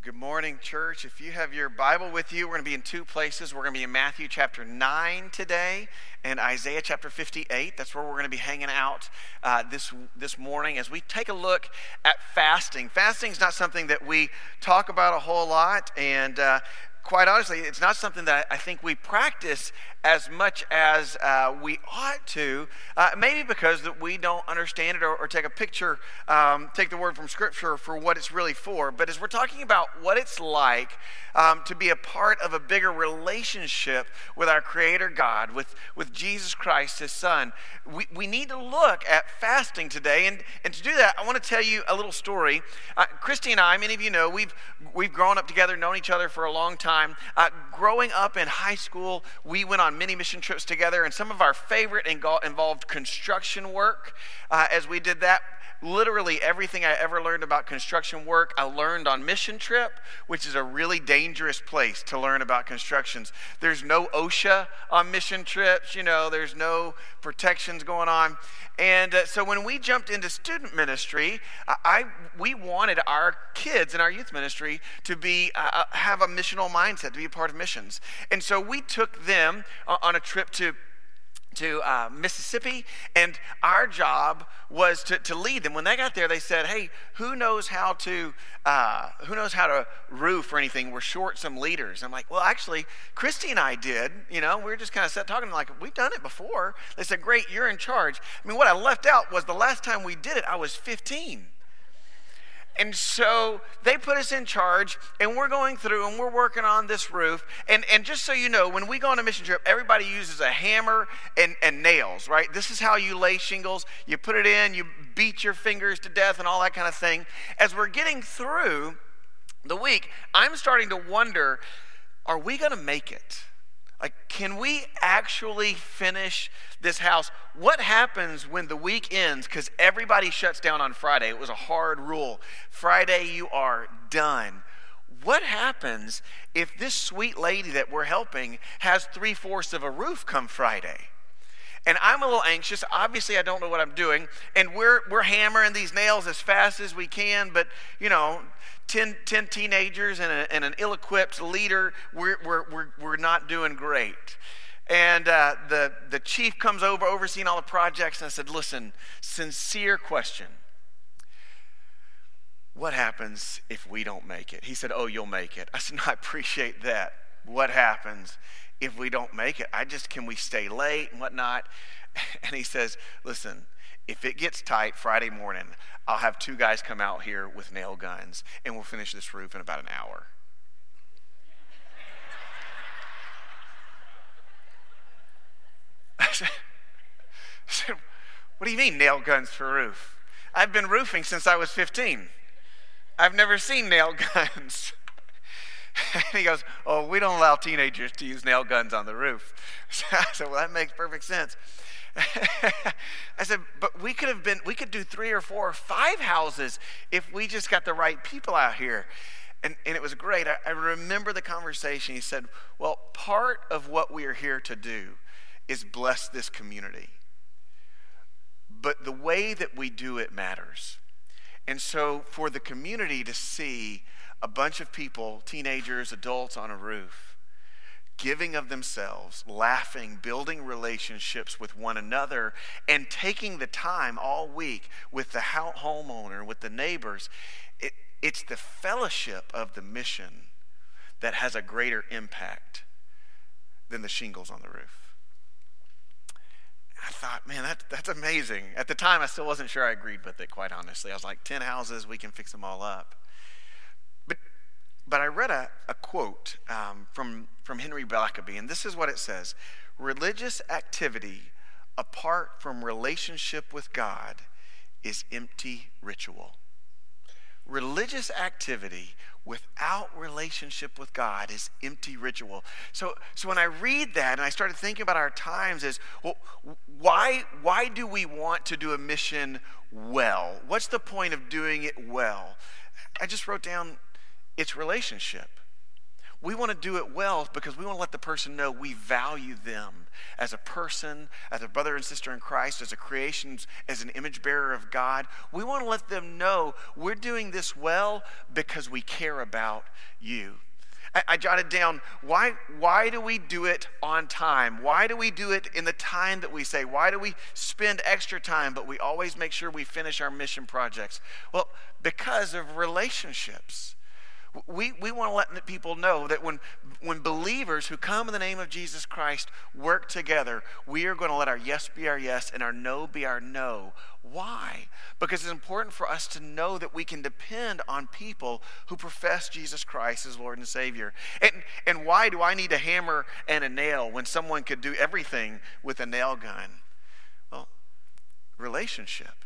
Well, good morning, church. If you have your Bible with you, we're going to be in two places. We're going to be in Matthew chapter 9 today and Isaiah chapter 58. That's where we're going to be hanging out uh, this, this morning as we take a look at fasting. Fasting is not something that we talk about a whole lot, and uh, quite honestly, it's not something that I think we practice as much as uh, we ought to, uh, maybe because that we don't understand it or, or take a picture, um, take the word from Scripture for what it's really for. But as we're talking about what it's like um, to be a part of a bigger relationship with our Creator God, with, with Jesus Christ, His Son, we, we need to look at fasting today. And, and to do that, I want to tell you a little story. Uh, Christy and I, many of you know, we've, we've grown up together, known each other for a long time. Uh, growing up in high school, we went on on many mission trips together, and some of our favorite involved construction work. Uh, as we did that, literally everything I ever learned about construction work, I learned on mission trip, which is a really dangerous place to learn about constructions. There's no OSHA on mission trips, you know, there's no protections going on. And uh, so when we jumped into student ministry, I, I, we wanted our kids in our youth ministry to be uh, uh have a missional mindset, to be a part of missions. And so we took them uh, on a trip to to uh, Mississippi, and our job was to, to lead them. When they got there, they said, "Hey, who knows how to uh, who knows how to roof or anything? We're short some leaders." I'm like, "Well, actually, Christy and I did. You know, we were just kind of sat talking like we've done it before." They said, "Great, you're in charge." I mean, what I left out was the last time we did it, I was 15. And so they put us in charge, and we're going through and we're working on this roof. And, and just so you know, when we go on a mission trip, everybody uses a hammer and, and nails, right? This is how you lay shingles. You put it in, you beat your fingers to death, and all that kind of thing. As we're getting through the week, I'm starting to wonder are we going to make it? Like, can we actually finish this house? What happens when the week ends? Because everybody shuts down on Friday. It was a hard rule. Friday, you are done. What happens if this sweet lady that we're helping has three fourths of a roof come Friday? and I'm a little anxious. Obviously, I don't know what I'm doing, and we're we're hammering these nails as fast as we can. But you know, 10, 10 teenagers and, a, and an ill equipped leader, we're, we're, we're, we're not doing great. And uh, the, the chief comes over, overseeing all the projects, and I said, Listen, sincere question. What happens if we don't make it? He said, Oh, you'll make it. I said, No, I appreciate that. What happens if we don't make it? I just, can we stay late and whatnot? And he says, Listen, if it gets tight Friday morning, I'll have two guys come out here with nail guns and we'll finish this roof in about an hour. I said, I said, What do you mean, nail guns for roof? I've been roofing since I was 15. I've never seen nail guns. And he goes, Oh, we don't allow teenagers to use nail guns on the roof. So I said, Well, that makes perfect sense. I said, but we could have been, we could do three or four or five houses if we just got the right people out here. And, and it was great. I, I remember the conversation. He said, Well, part of what we are here to do is bless this community. But the way that we do it matters. And so, for the community to see a bunch of people, teenagers, adults on a roof, giving of themselves, laughing, building relationships with one another, and taking the time all week with the homeowner, with the neighbors. It, it's the fellowship of the mission that has a greater impact than the shingles on the roof. I thought, man, that, that's amazing. At the time, I still wasn't sure I agreed with it, quite honestly. I was like, 10 houses, we can fix them all up. But I read a, a quote um, from, from Henry Blackaby, and this is what it says Religious activity apart from relationship with God is empty ritual. Religious activity without relationship with God is empty ritual. So, so when I read that and I started thinking about our times is, well, why, why do we want to do a mission well? What's the point of doing it well? I just wrote down it's relationship. We want to do it well because we want to let the person know we value them as a person, as a brother and sister in Christ, as a creation, as an image bearer of God. We want to let them know we're doing this well because we care about you. I, I jotted down why, why do we do it on time? Why do we do it in the time that we say? Why do we spend extra time, but we always make sure we finish our mission projects? Well, because of relationships. We, we want to let people know that when, when believers who come in the name of Jesus Christ work together, we are going to let our yes be our yes and our no be our no. Why? Because it's important for us to know that we can depend on people who profess Jesus Christ as Lord and Savior. And, and why do I need a hammer and a nail when someone could do everything with a nail gun? Well, relationship.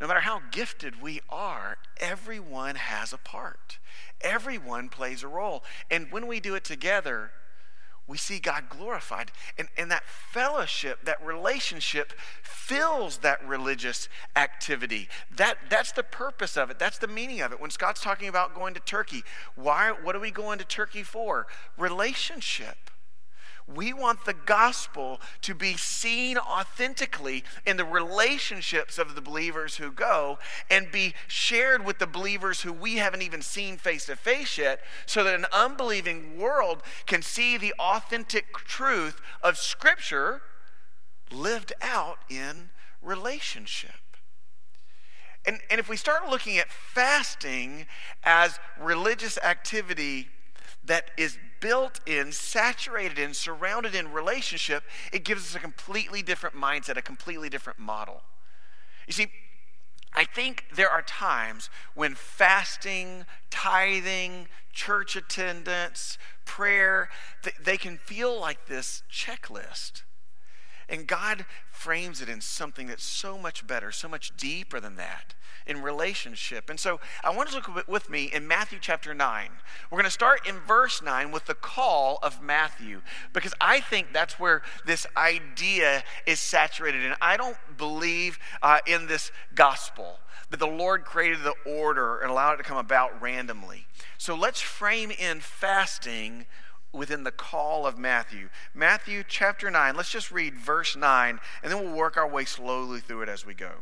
No matter how gifted we are, everyone has a part. Everyone plays a role. And when we do it together, we see God glorified. And, and that fellowship, that relationship, fills that religious activity. That, that's the purpose of it. That's the meaning of it. When Scott's talking about going to Turkey, why, what are we going to Turkey for? Relationship. We want the gospel to be seen authentically in the relationships of the believers who go and be shared with the believers who we haven't even seen face to face yet, so that an unbelieving world can see the authentic truth of Scripture lived out in relationship. And, and if we start looking at fasting as religious activity that is built in, saturated in, surrounded in relationship, it gives us a completely different mindset, a completely different model. You see, I think there are times when fasting, tithing, church attendance, prayer, they can feel like this checklist. And God frames it in something that's so much better, so much deeper than that in relationship. And so I want to look with me in Matthew chapter 9. We're going to start in verse 9 with the call of Matthew because I think that's where this idea is saturated. And I don't believe uh, in this gospel that the Lord created the order and allowed it to come about randomly. So let's frame in fasting within the call of Matthew. Matthew chapter 9, let's just read verse 9, and then we'll work our way slowly through it as we go.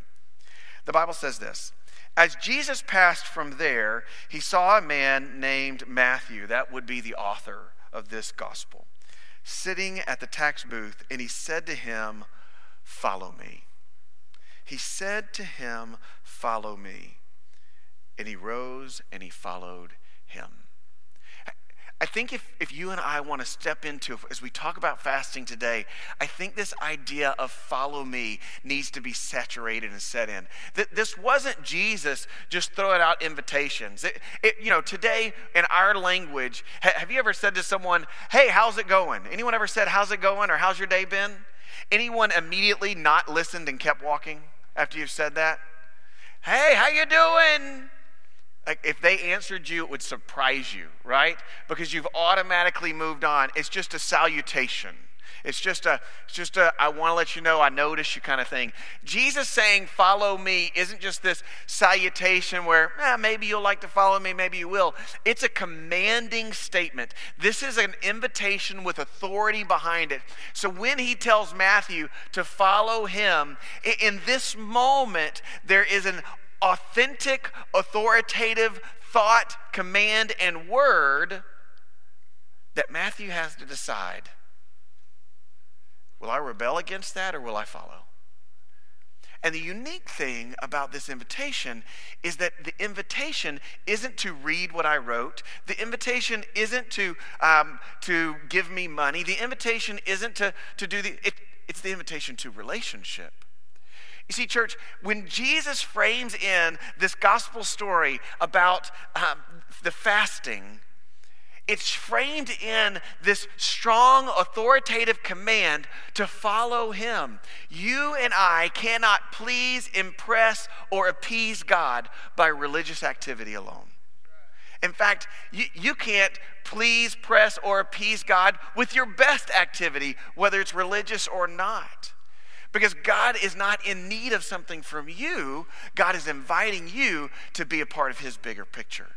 The Bible says this As Jesus passed from there, he saw a man named Matthew, that would be the author of this gospel, sitting at the tax booth, and he said to him, Follow me. He said to him, Follow me. And he rose and he followed him. Think if, if you and I want to step into, as we talk about fasting today, I think this idea of follow me needs to be saturated and set in. That this wasn't Jesus just throwing out invitations. It, it, you know, today in our language, ha, have you ever said to someone, hey, how's it going? Anyone ever said, how's it going or how's your day been? Anyone immediately not listened and kept walking after you've said that? Hey, how you doing? If they answered you, it would surprise you, right? Because you've automatically moved on. It's just a salutation. It's just a, it's just a, I want to let you know I notice you kind of thing. Jesus saying, follow me, isn't just this salutation where eh, maybe you'll like to follow me, maybe you will. It's a commanding statement. This is an invitation with authority behind it. So when he tells Matthew to follow him, in this moment, there is an authentic, authoritative thought, command, and word that Matthew has to decide will I rebel against that or will I follow? And the unique thing about this invitation is that the invitation isn't to read what I wrote. The invitation isn't to, um, to give me money. The invitation isn't to, to do the, it, it's the invitation to relationship. You see, church, when Jesus frames in this gospel story about um, the fasting, it's framed in this strong authoritative command to follow him. You and I cannot please, impress, or appease God by religious activity alone. In fact, you, you can't please, press, or appease God with your best activity, whether it's religious or not. Because God is not in need of something from you, God is inviting you to be a part of His bigger picture.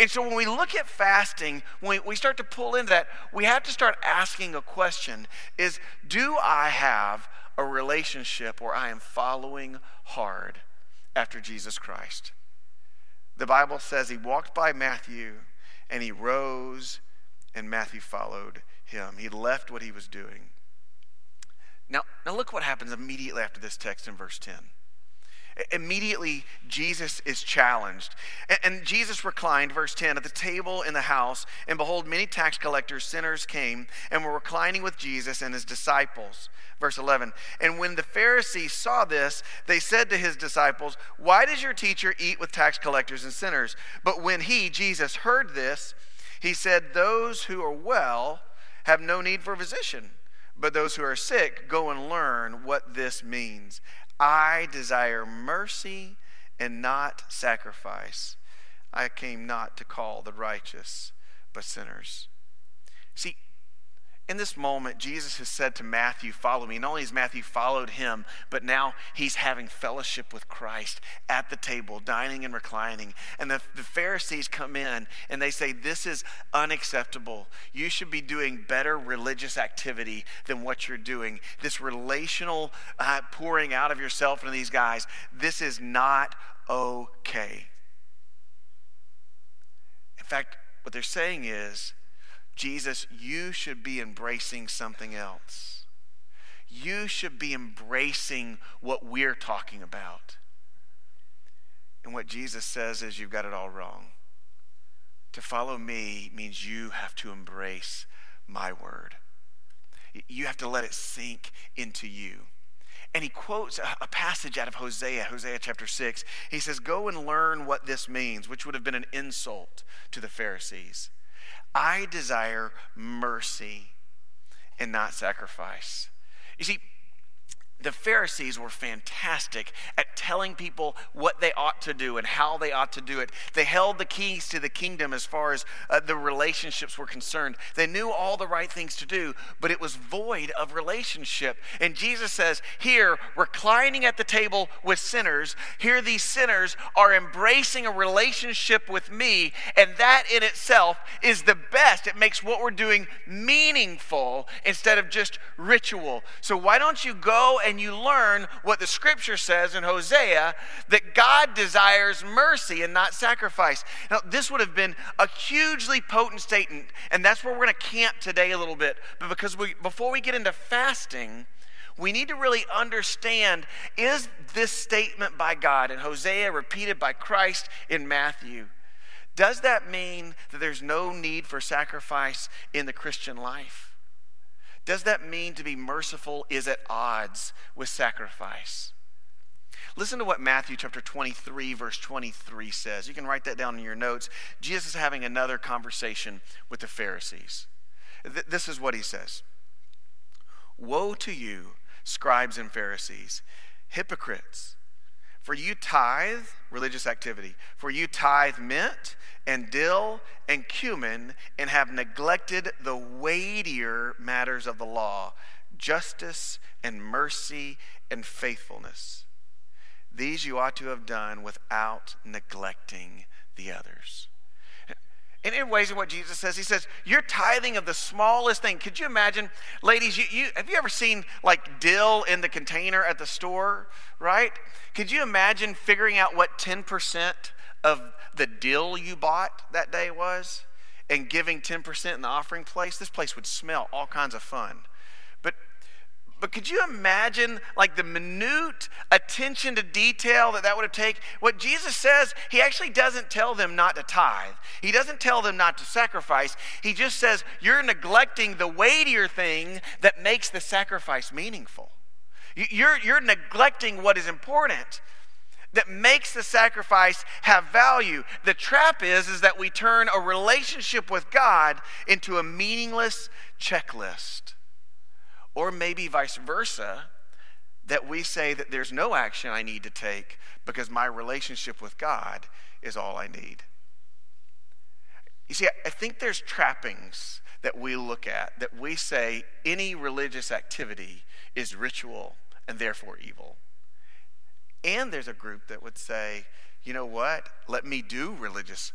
And so when we look at fasting, when we start to pull into that, we have to start asking a question is do I have a relationship where I am following hard after Jesus Christ? The Bible says he walked by Matthew and he rose and Matthew followed him. He left what he was doing. Now, now look what happens immediately after this text in verse 10. Immediately, Jesus is challenged. And Jesus reclined, verse 10, at the table in the house, and behold, many tax collectors, sinners came and were reclining with Jesus and his disciples. Verse 11, and when the Pharisees saw this, they said to his disciples, Why does your teacher eat with tax collectors and sinners? But when he, Jesus, heard this, he said, Those who are well have no need for a physician, but those who are sick, go and learn what this means. I desire mercy and not sacrifice. I came not to call the righteous, but sinners. See, in this moment, Jesus has said to Matthew, Follow me. Not only has Matthew followed him, but now he's having fellowship with Christ at the table, dining and reclining. And the, the Pharisees come in and they say, This is unacceptable. You should be doing better religious activity than what you're doing. This relational uh, pouring out of yourself into these guys, this is not okay. In fact, what they're saying is, Jesus, you should be embracing something else. You should be embracing what we're talking about. And what Jesus says is, you've got it all wrong. To follow me means you have to embrace my word. You have to let it sink into you. And he quotes a, passage out of Hosea, Hosea chapter 6. He says, Go and learn what this means, which would have been an insult to the Pharisees. I desire mercy and not sacrifice. You see, the Pharisees were fantastic at telling people what they ought to do and how they ought to do it. They held the keys to the kingdom as far as uh, the relationships were concerned. They knew all the right things to do, but it was void of relationship. And Jesus says, Here, reclining at the table with sinners, here these sinners are embracing a relationship with me, and that in itself is the best. It makes what we're doing meaningful instead of just ritual. So, why don't you go and you learn what the scripture says in Hosea that God desires mercy and not sacrifice. Now, this would have been a hugely potent statement, and that's where we're going to camp today a little bit. But because we, before we get into fasting, we need to really understand is this statement by God in Hosea repeated by Christ in Matthew? Does that mean that there's no need for sacrifice in the Christian life? Does that mean to be merciful is at odds with sacrifice? Listen to what Matthew chapter 23, verse 23 says. You can write that down in your notes. Jesus is having another conversation with the Pharisees. Th- this is what he says Woe to you, scribes and Pharisees, hypocrites! For you tithe, religious activity, for you tithe mint and dill and cumin and have neglected the weightier matters of the law justice and mercy and faithfulness. These you ought to have done without neglecting the others. And in ways in what Jesus says, he says, You're tithing of the smallest thing. Could you imagine, ladies, you, you, have you ever seen like dill in the container at the store, right? Could you imagine figuring out what 10% of the dill you bought that day was and giving 10% in the offering place? This place would smell all kinds of fun. But but could you imagine like the minute attention to detail that that would have taken? What Jesus says, he actually doesn't tell them not to tithe. He doesn't tell them not to sacrifice. He just says, you're neglecting the weightier thing that makes the sacrifice meaningful. You're, you're neglecting what is important that makes the sacrifice have value. The trap is, is that we turn a relationship with God into a meaningless checklist. Or maybe vice versa, that we say that there's no action I need to take because my relationship with God is all I need. You see, I think there's trappings that we look at that we say any religious activity is ritual and therefore evil. And there's a group that would say, you know what? Let me do religious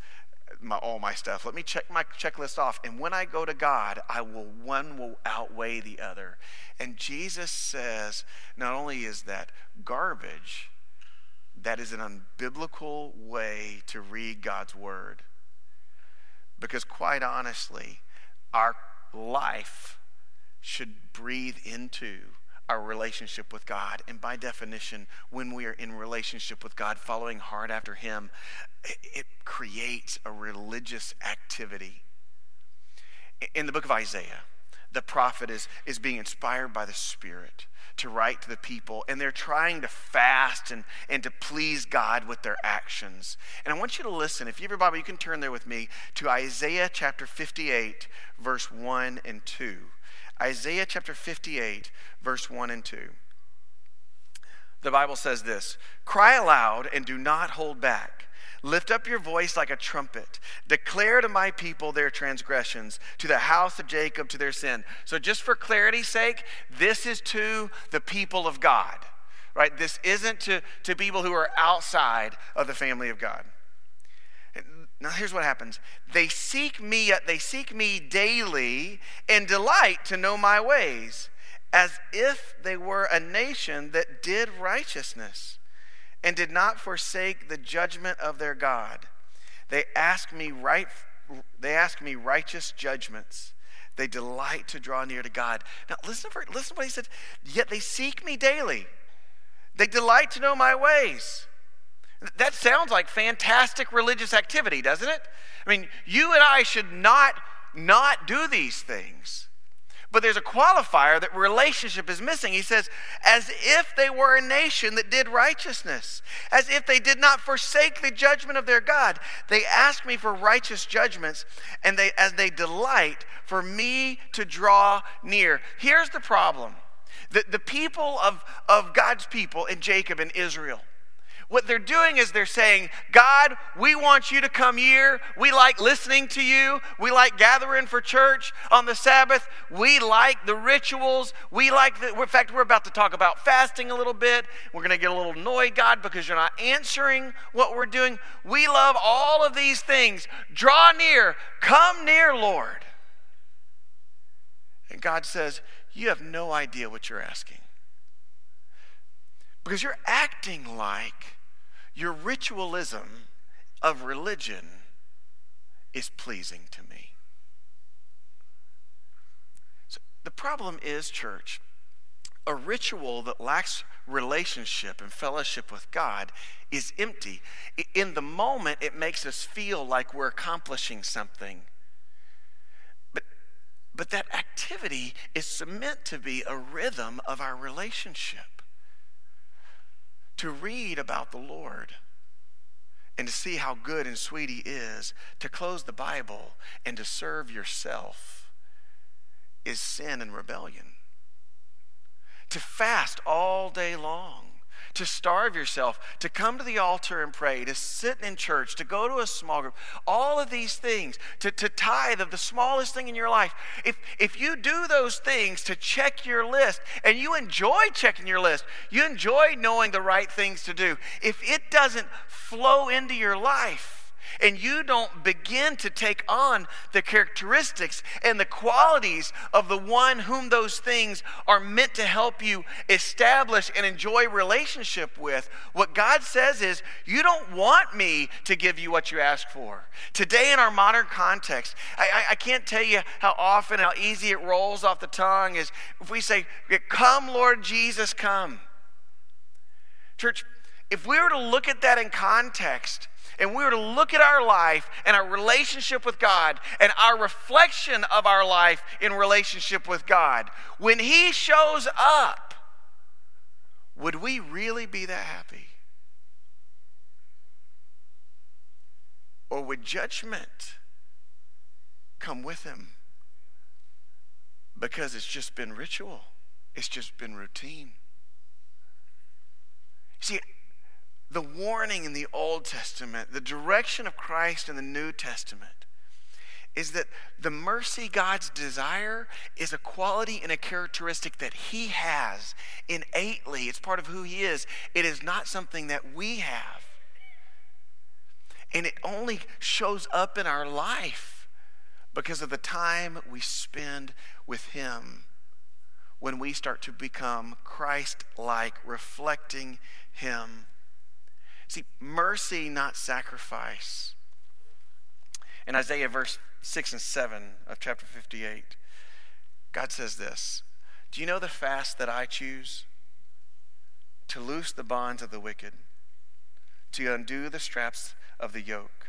my, all my stuff. Let me check my checklist off. And when I go to God, I will one will outweigh the other. And Jesus says, not only is that garbage, that is an unbiblical way to read God's word. Because quite honestly, our life should breathe into our relationship with God. And by definition, when we are in relationship with God, following hard after Him, it creates a religious activity. In the book of Isaiah, the prophet is, is being inspired by the Spirit to write to the people, and they're trying to fast and, and to please God with their actions. And I want you to listen. If you have your Bible, you can turn there with me to Isaiah chapter 58, verse 1 and 2. Isaiah chapter 58, verse 1 and 2. The Bible says this Cry aloud and do not hold back. Lift up your voice like a trumpet. Declare to my people their transgressions, to the house of Jacob to their sin. So, just for clarity's sake, this is to the people of God, right? This isn't to, to people who are outside of the family of God. Now here's what happens. They seek me, uh, they seek me daily and delight to know my ways, as if they were a nation that did righteousness and did not forsake the judgment of their God. They ask me right they ask me righteous judgments. They delight to draw near to God. Now listen for listen to what he said. Yet they seek me daily. They delight to know my ways. That sounds like fantastic religious activity, doesn't it? I mean, you and I should not not do these things. But there's a qualifier that relationship is missing. He says, as if they were a nation that did righteousness, as if they did not forsake the judgment of their God. They ask me for righteous judgments, and they as they delight for me to draw near. Here's the problem. The, the people of, of God's people in Jacob and Israel what they're doing is they're saying, God, we want you to come here. We like listening to you. We like gathering for church on the Sabbath. We like the rituals. We like the, in fact, we're about to talk about fasting a little bit. We're going to get a little annoyed, God, because you're not answering what we're doing. We love all of these things. Draw near. Come near, Lord. And God says, You have no idea what you're asking. Because you're acting like your ritualism of religion is pleasing to me. So the problem is, church, a ritual that lacks relationship and fellowship with God is empty. In the moment, it makes us feel like we're accomplishing something. But, but that activity is meant to be a rhythm of our relationship to read about the Lord and to see how good and sweet He is, to close the Bible and to serve yourself is sin and rebellion. To fast all day long to starve yourself, to come to the altar and pray, to sit in church, to go to a small group, all of these things, to, to tithe of the smallest thing in your life. If, if you do those things to check your list and you enjoy checking your list, you enjoy knowing the right things to do, if it doesn't flow into your life, and you don't begin to take on the characteristics and the qualities of the one whom those things are meant to help you establish and enjoy relationship with, what God says is, You don't want me to give you what you ask for. Today, in our modern context, I, I, I can't tell you how often, how easy it rolls off the tongue is if we say, Come, Lord Jesus, come. Church, if we were to look at that in context, and we were to look at our life and our relationship with God and our reflection of our life in relationship with God, when He shows up, would we really be that happy? Or would judgment come with Him? Because it's just been ritual, it's just been routine. See, the warning in the Old Testament, the direction of Christ in the New Testament, is that the mercy God's desire is a quality and a characteristic that He has innately. It's part of who He is. It is not something that we have. And it only shows up in our life because of the time we spend with Him when we start to become Christ like, reflecting Him. See, mercy, not sacrifice. In Isaiah verse 6 and 7 of chapter 58, God says this Do you know the fast that I choose? To loose the bonds of the wicked, to undo the straps of the yoke,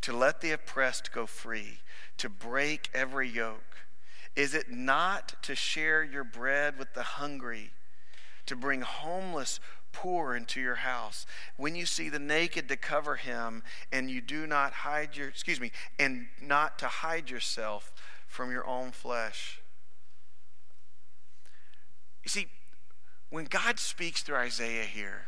to let the oppressed go free, to break every yoke. Is it not to share your bread with the hungry, to bring homeless poor into your house? When you see the naked to cover him, and you do not hide your, excuse me, and not to hide yourself from your own flesh. You see, when God speaks through Isaiah here,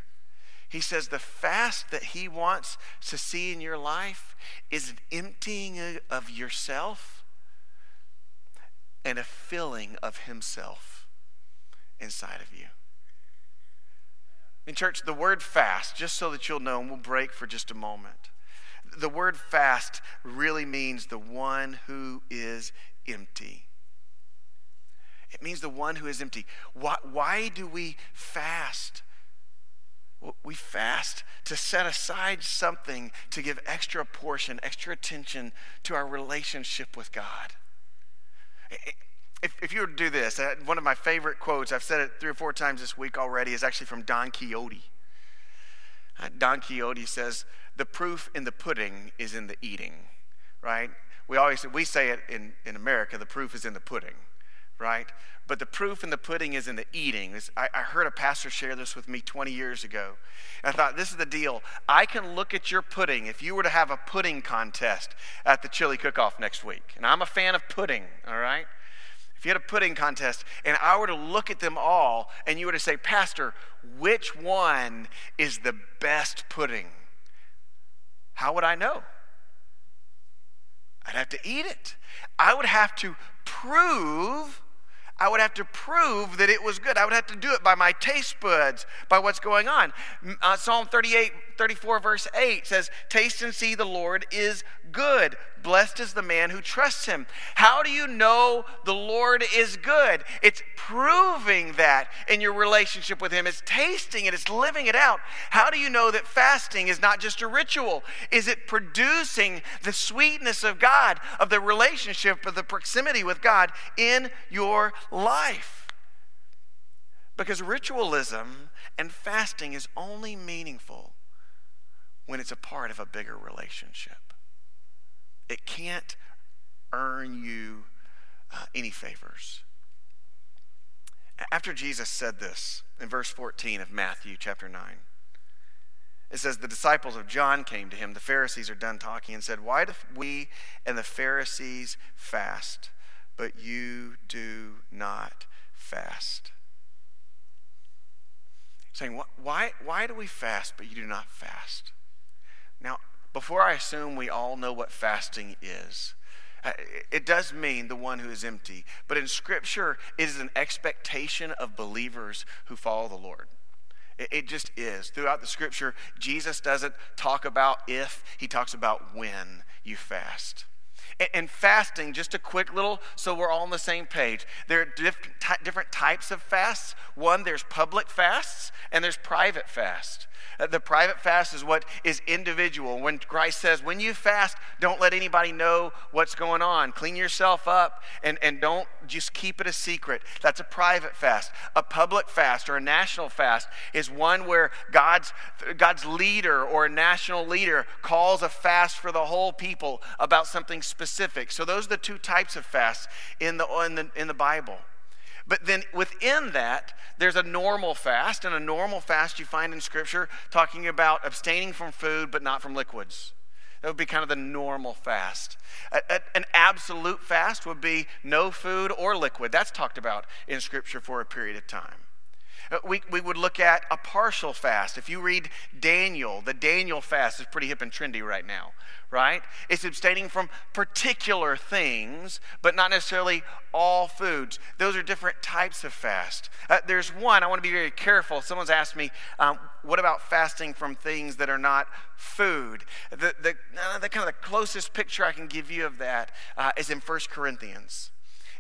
he says the fast that he wants to see in your life is an emptying of yourself and a filling of Himself inside of you. In church, the word fast, just so that you'll know, and we'll break for just a moment. The word fast really means the one who is empty. It means the one who is empty. Why, why do we fast? We fast to set aside something to give extra portion, extra attention to our relationship with God. If, if you were to do this, uh, one of my favorite quotes, I've said it three or four times this week already, is actually from Don Quixote. Uh, Don Quixote says, The proof in the pudding is in the eating, right? We always we say it in, in America, the proof is in the pudding, right? But the proof in the pudding is in the eating. I, I heard a pastor share this with me 20 years ago. I thought, this is the deal. I can look at your pudding if you were to have a pudding contest at the chili cook off next week. And I'm a fan of pudding, all right? If you had a pudding contest and I were to look at them all and you were to say, Pastor, which one is the best pudding? How would I know? I'd have to eat it. I would have to prove I would have to prove that it was good. I would have to do it by my taste buds, by what's going on. Uh, Psalm 38, 34, verse 8 says, Taste and see the Lord is good. Blessed is the man who trusts him. How do you know the Lord is good? It's proving that in your relationship with him. It's tasting it, it's living it out. How do you know that fasting is not just a ritual? Is it producing the sweetness of God, of the relationship, of the proximity with God in your life? Because ritualism and fasting is only meaningful when it's a part of a bigger relationship. It can't earn you uh, any favors. After Jesus said this in verse 14 of Matthew chapter 9, it says, The disciples of John came to him. The Pharisees are done talking and said, Why do we and the Pharisees fast, but you do not fast? Saying, why, why do we fast, but you do not fast? Now, before I assume we all know what fasting is, uh, it does mean the one who is empty. But in Scripture, it is an expectation of believers who follow the Lord. It just is. Throughout the Scripture, Jesus doesn't talk about if, he talks about when you fast. And fasting, just a quick little, so we're all on the same page. There are different types of fasts. One, there's public fasts, and there's private fasts. Uh, the private fast is what is individual. When Christ says, when you fast, don't let anybody know what's going on. Clean yourself up and, and don't just keep it a secret. That's a private fast. A public fast or a national fast is one where God's, God's leader or a national leader calls a fast for the whole people about something specific. So those are the two types of fasts in the, in the, in the Bible. But then within that, there's a normal fast, and a normal fast you find in Scripture talking about abstaining from food but not from liquids. That would be kind of the normal fast. A, a, an absolute fast would be no food or liquid. That's talked about in Scripture for a period of time. Uh, we, we would look at a partial fast. If you read Daniel, the Daniel fast is pretty hip and trendy right now, right? It's abstaining from particular things, but not necessarily all foods. Those are different types of fast. Uh, there's one, I want to be very careful. Someone's asked me, um, what about fasting from things that are not food? The, the, uh, the kind of the closest picture I can give you of that uh, is in 1 Corinthians.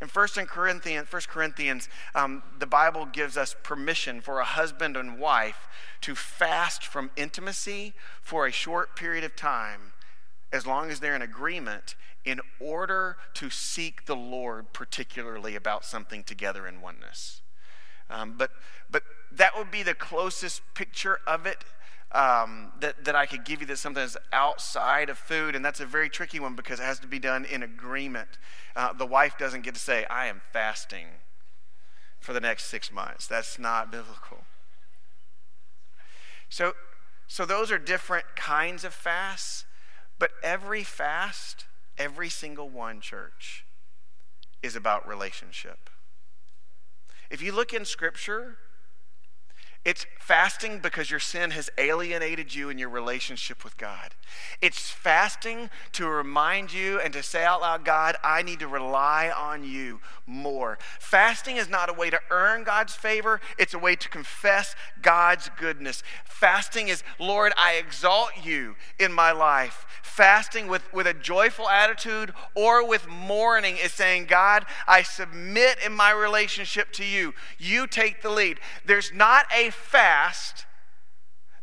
In 1 Corinthians, 1 Corinthians um, the Bible gives us permission for a husband and wife to fast from intimacy for a short period of time, as long as they're in agreement, in order to seek the Lord particularly about something together in oneness. Um, but, but that would be the closest picture of it um, that, that I could give you that something that's outside of food, and that's a very tricky one because it has to be done in agreement. Uh, the wife doesn't get to say, I am fasting for the next six months. That's not biblical. So, so those are different kinds of fasts, but every fast, every single one, church, is about relationship. If you look in Scripture, it's fasting because your sin has alienated you in your relationship with God. It's fasting to remind you and to say out loud, God, I need to rely on you more. Fasting is not a way to earn God's favor, it's a way to confess God's goodness. Fasting is, Lord, I exalt you in my life. Fasting with, with a joyful attitude or with mourning is saying, God, I submit in my relationship to you. You take the lead. There's not a fast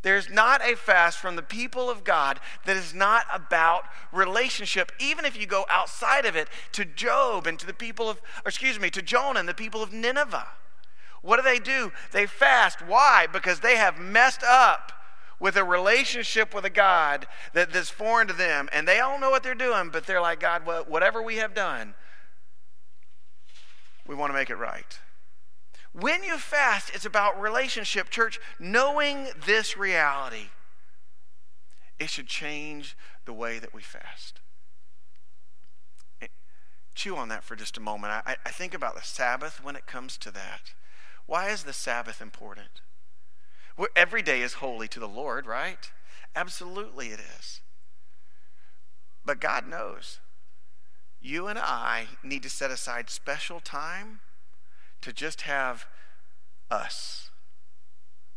there's not a fast from the people of God that is not about relationship, even if you go outside of it to Job and to the people of, excuse me, to Jonah and the people of Nineveh. What do they do? They fast. Why? Because they have messed up with a relationship with a God that, that's foreign to them. And they all know what they're doing, but they're like, God, whatever we have done, we want to make it right. When you fast, it's about relationship. Church, knowing this reality, it should change the way that we fast. Eh, chew on that for just a moment. I, I think about the Sabbath when it comes to that. Why is the Sabbath important? Well, every day is holy to the Lord, right? Absolutely it is. But God knows. You and I need to set aside special time to just have us.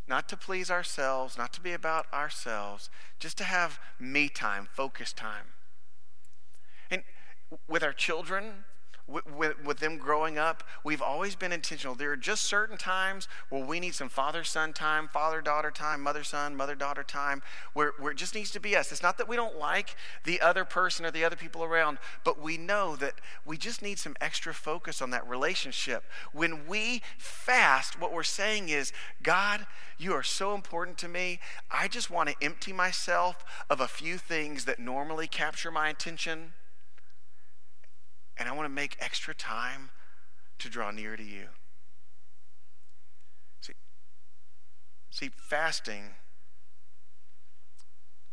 Not to please ourselves, not to be about ourselves, just to have me time, focus time. And with our children, with, with, them growing up, we've always been intentional. There are just certain times where we need some father son time, father daughter time, mother son, mother daughter time, where, where it just needs to be us. It's not that we don't like the other person or the other people around, but we know that we just need some extra focus on that relationship. When we fast, what we're saying is, God, you are so important to me. I just want to empty myself of a few things that normally capture my attention and I want to make extra time to draw near to you. See, see fasting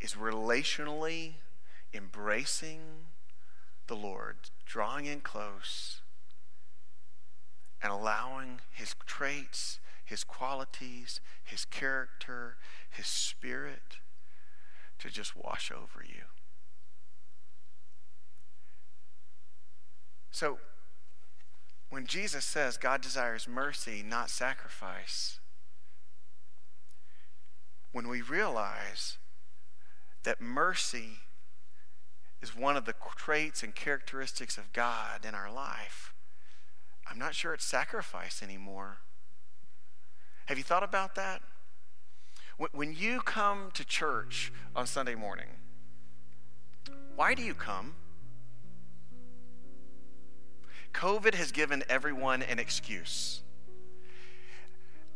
is relationally embracing the Lord, drawing in close, and allowing his traits, his qualities, his character, his spirit to just wash over you. So, when Jesus says God desires mercy, not sacrifice, when we realize that mercy is one of the traits and characteristics of God in our life, I'm not sure it's sacrifice anymore. Have you thought about that? When you come to church on Sunday morning, why do you come? COVID has given everyone an excuse.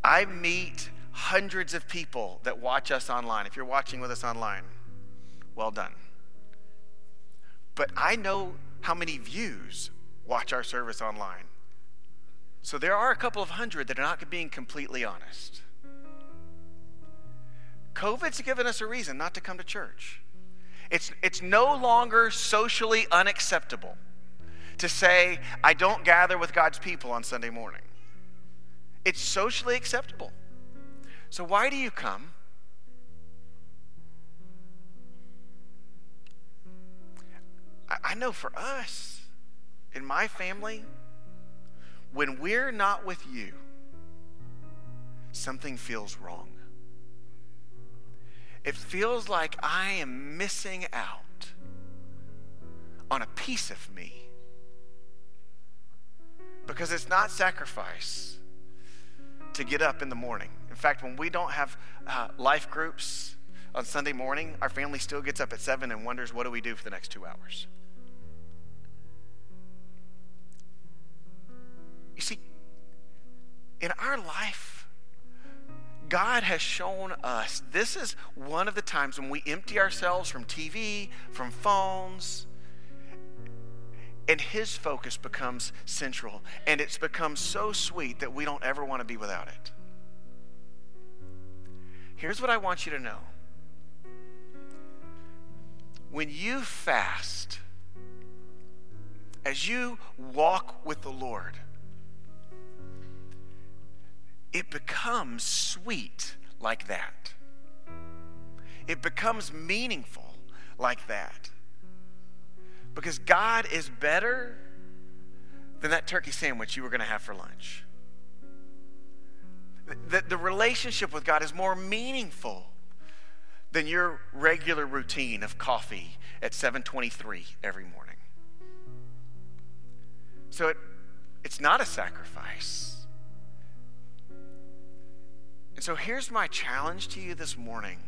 I meet hundreds of people that watch us online. If you're watching with us online, well done. But I know how many views watch our service online. So there are a couple of hundred that are not being completely honest. COVID's given us a reason not to come to church. It's, it's no longer socially unacceptable to say, I don't gather with God's people on Sunday morning. It's socially acceptable. So, why do you come? I know for us, in my family, when we're not with you, something feels wrong. It feels like I am missing out on a piece of me because it's not sacrifice to get up in the morning. In fact, when we don't have uh, life groups on Sunday morning, our family still gets up at 7 and wonders, what do we do for the next two hours? You see, in our life, God has shown us this is one of the times when we empty ourselves from TV, from phones, and His focus becomes central. And it's become so sweet that we don't ever want to be without it. Here's what I want you to know when you fast, as you walk with the Lord, it becomes sweet like that. It becomes meaningful like that. Because God is better than that turkey sandwich you were going to have for lunch. The, the relationship with God is more meaningful than your regular routine of coffee at 723 every morning. So it, it's not a sacrifice. And so here's my challenge to you this morning.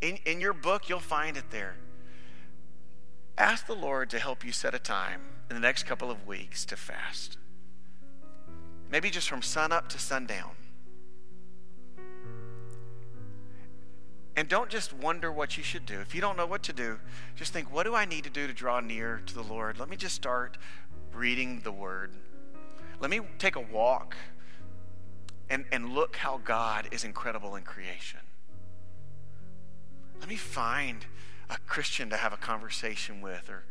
In, in your book, you'll find it there. Ask the Lord to help you set a time in the next couple of weeks to fast. Maybe just from sunup to sundown. And don't just wonder what you should do. If you don't know what to do, just think, what do I need to do to draw near to the Lord? Let me just start reading the Word. Let me take a walk and, and look how God is incredible in creation. Let me find a Christian to have a conversation with or,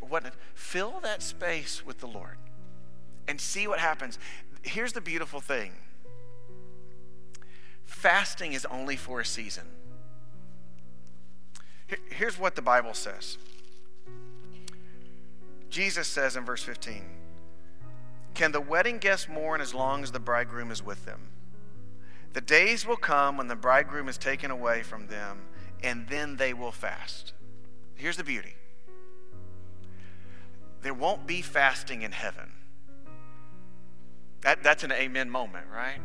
or. Fill that space with the Lord and see what happens. Here's the beautiful thing fasting is only for a season. Here's what the Bible says Jesus says in verse 15, can the wedding guests mourn as long as the bridegroom is with them? The days will come when the bridegroom is taken away from them, and then they will fast. Here's the beauty there won't be fasting in heaven. That, that's an amen moment, right?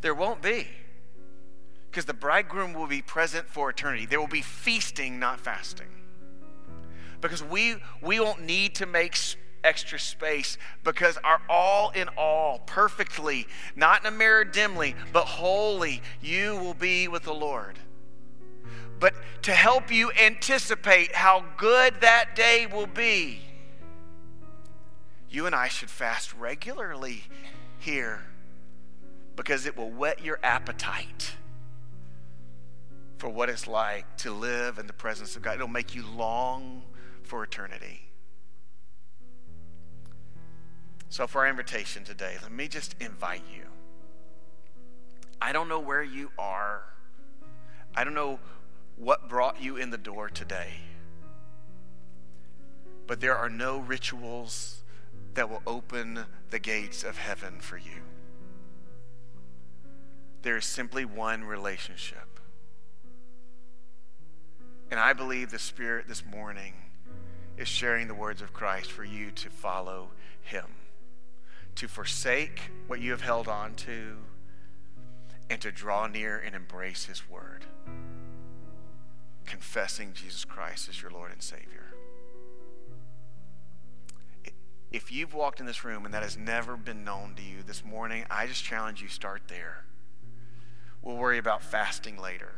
There won't be. Because the bridegroom will be present for eternity. There will be feasting, not fasting. Because we, we won't need to make extra space because our all in all, perfectly, not in a mirror dimly, but wholly, you will be with the Lord. But to help you anticipate how good that day will be, you and I should fast regularly here because it will whet your appetite for what it's like to live in the presence of God. It'll make you long for eternity. So, for our invitation today, let me just invite you. I don't know where you are, I don't know what brought you in the door today, but there are no rituals that will open the gates of heaven for you. There is simply one relationship. And I believe the Spirit this morning is sharing the words of Christ for you to follow Him to forsake what you have held on to, and to draw near and embrace His Word, confessing Jesus Christ as your Lord and Savior. If you've walked in this room and that has never been known to you this morning, I just challenge you start there. We'll worry about fasting later.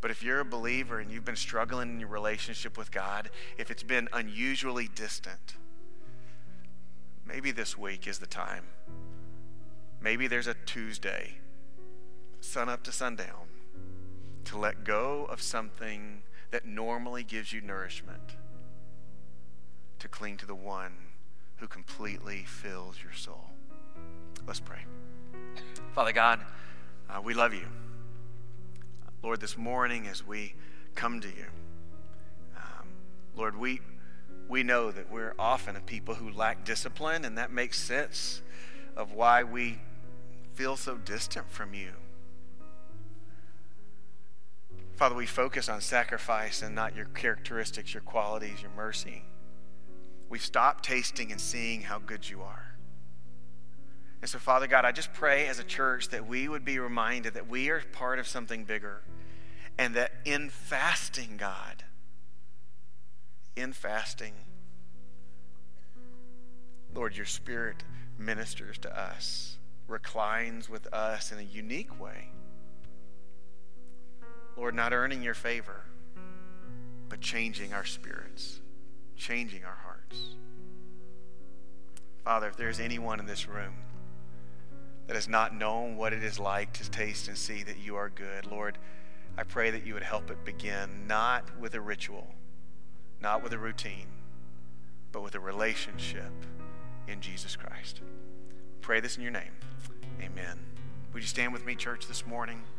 But if you're a believer and you've been struggling in your relationship with God, if it's been unusually distant, maybe this week is the time. Maybe there's a Tuesday, sun up to sundown, to let go of something that normally gives you nourishment, to cling to the one who completely fills your soul. Let's pray. Father God, uh, we love you. Lord, this morning as we come to you, um, Lord, we, we know that we're often a people who lack discipline, and that makes sense of why we feel so distant from you. Father, we focus on sacrifice and not your characteristics, your qualities, your mercy. We've stopped tasting and seeing how good you are. And so, Father God, I just pray as a church that we would be reminded that we are part of something bigger and that in fasting, God, in fasting, Lord, your Spirit ministers to us, reclines with us in a unique way. Lord, not earning your favor, but changing our spirits, changing our hearts. Father, if there's anyone in this room that has not known what it is like to taste and see that you are good, Lord, I pray that you would help it begin not with a ritual, not with a routine, but with a relationship in Jesus Christ. Pray this in your name. Amen. Would you stand with me, church, this morning?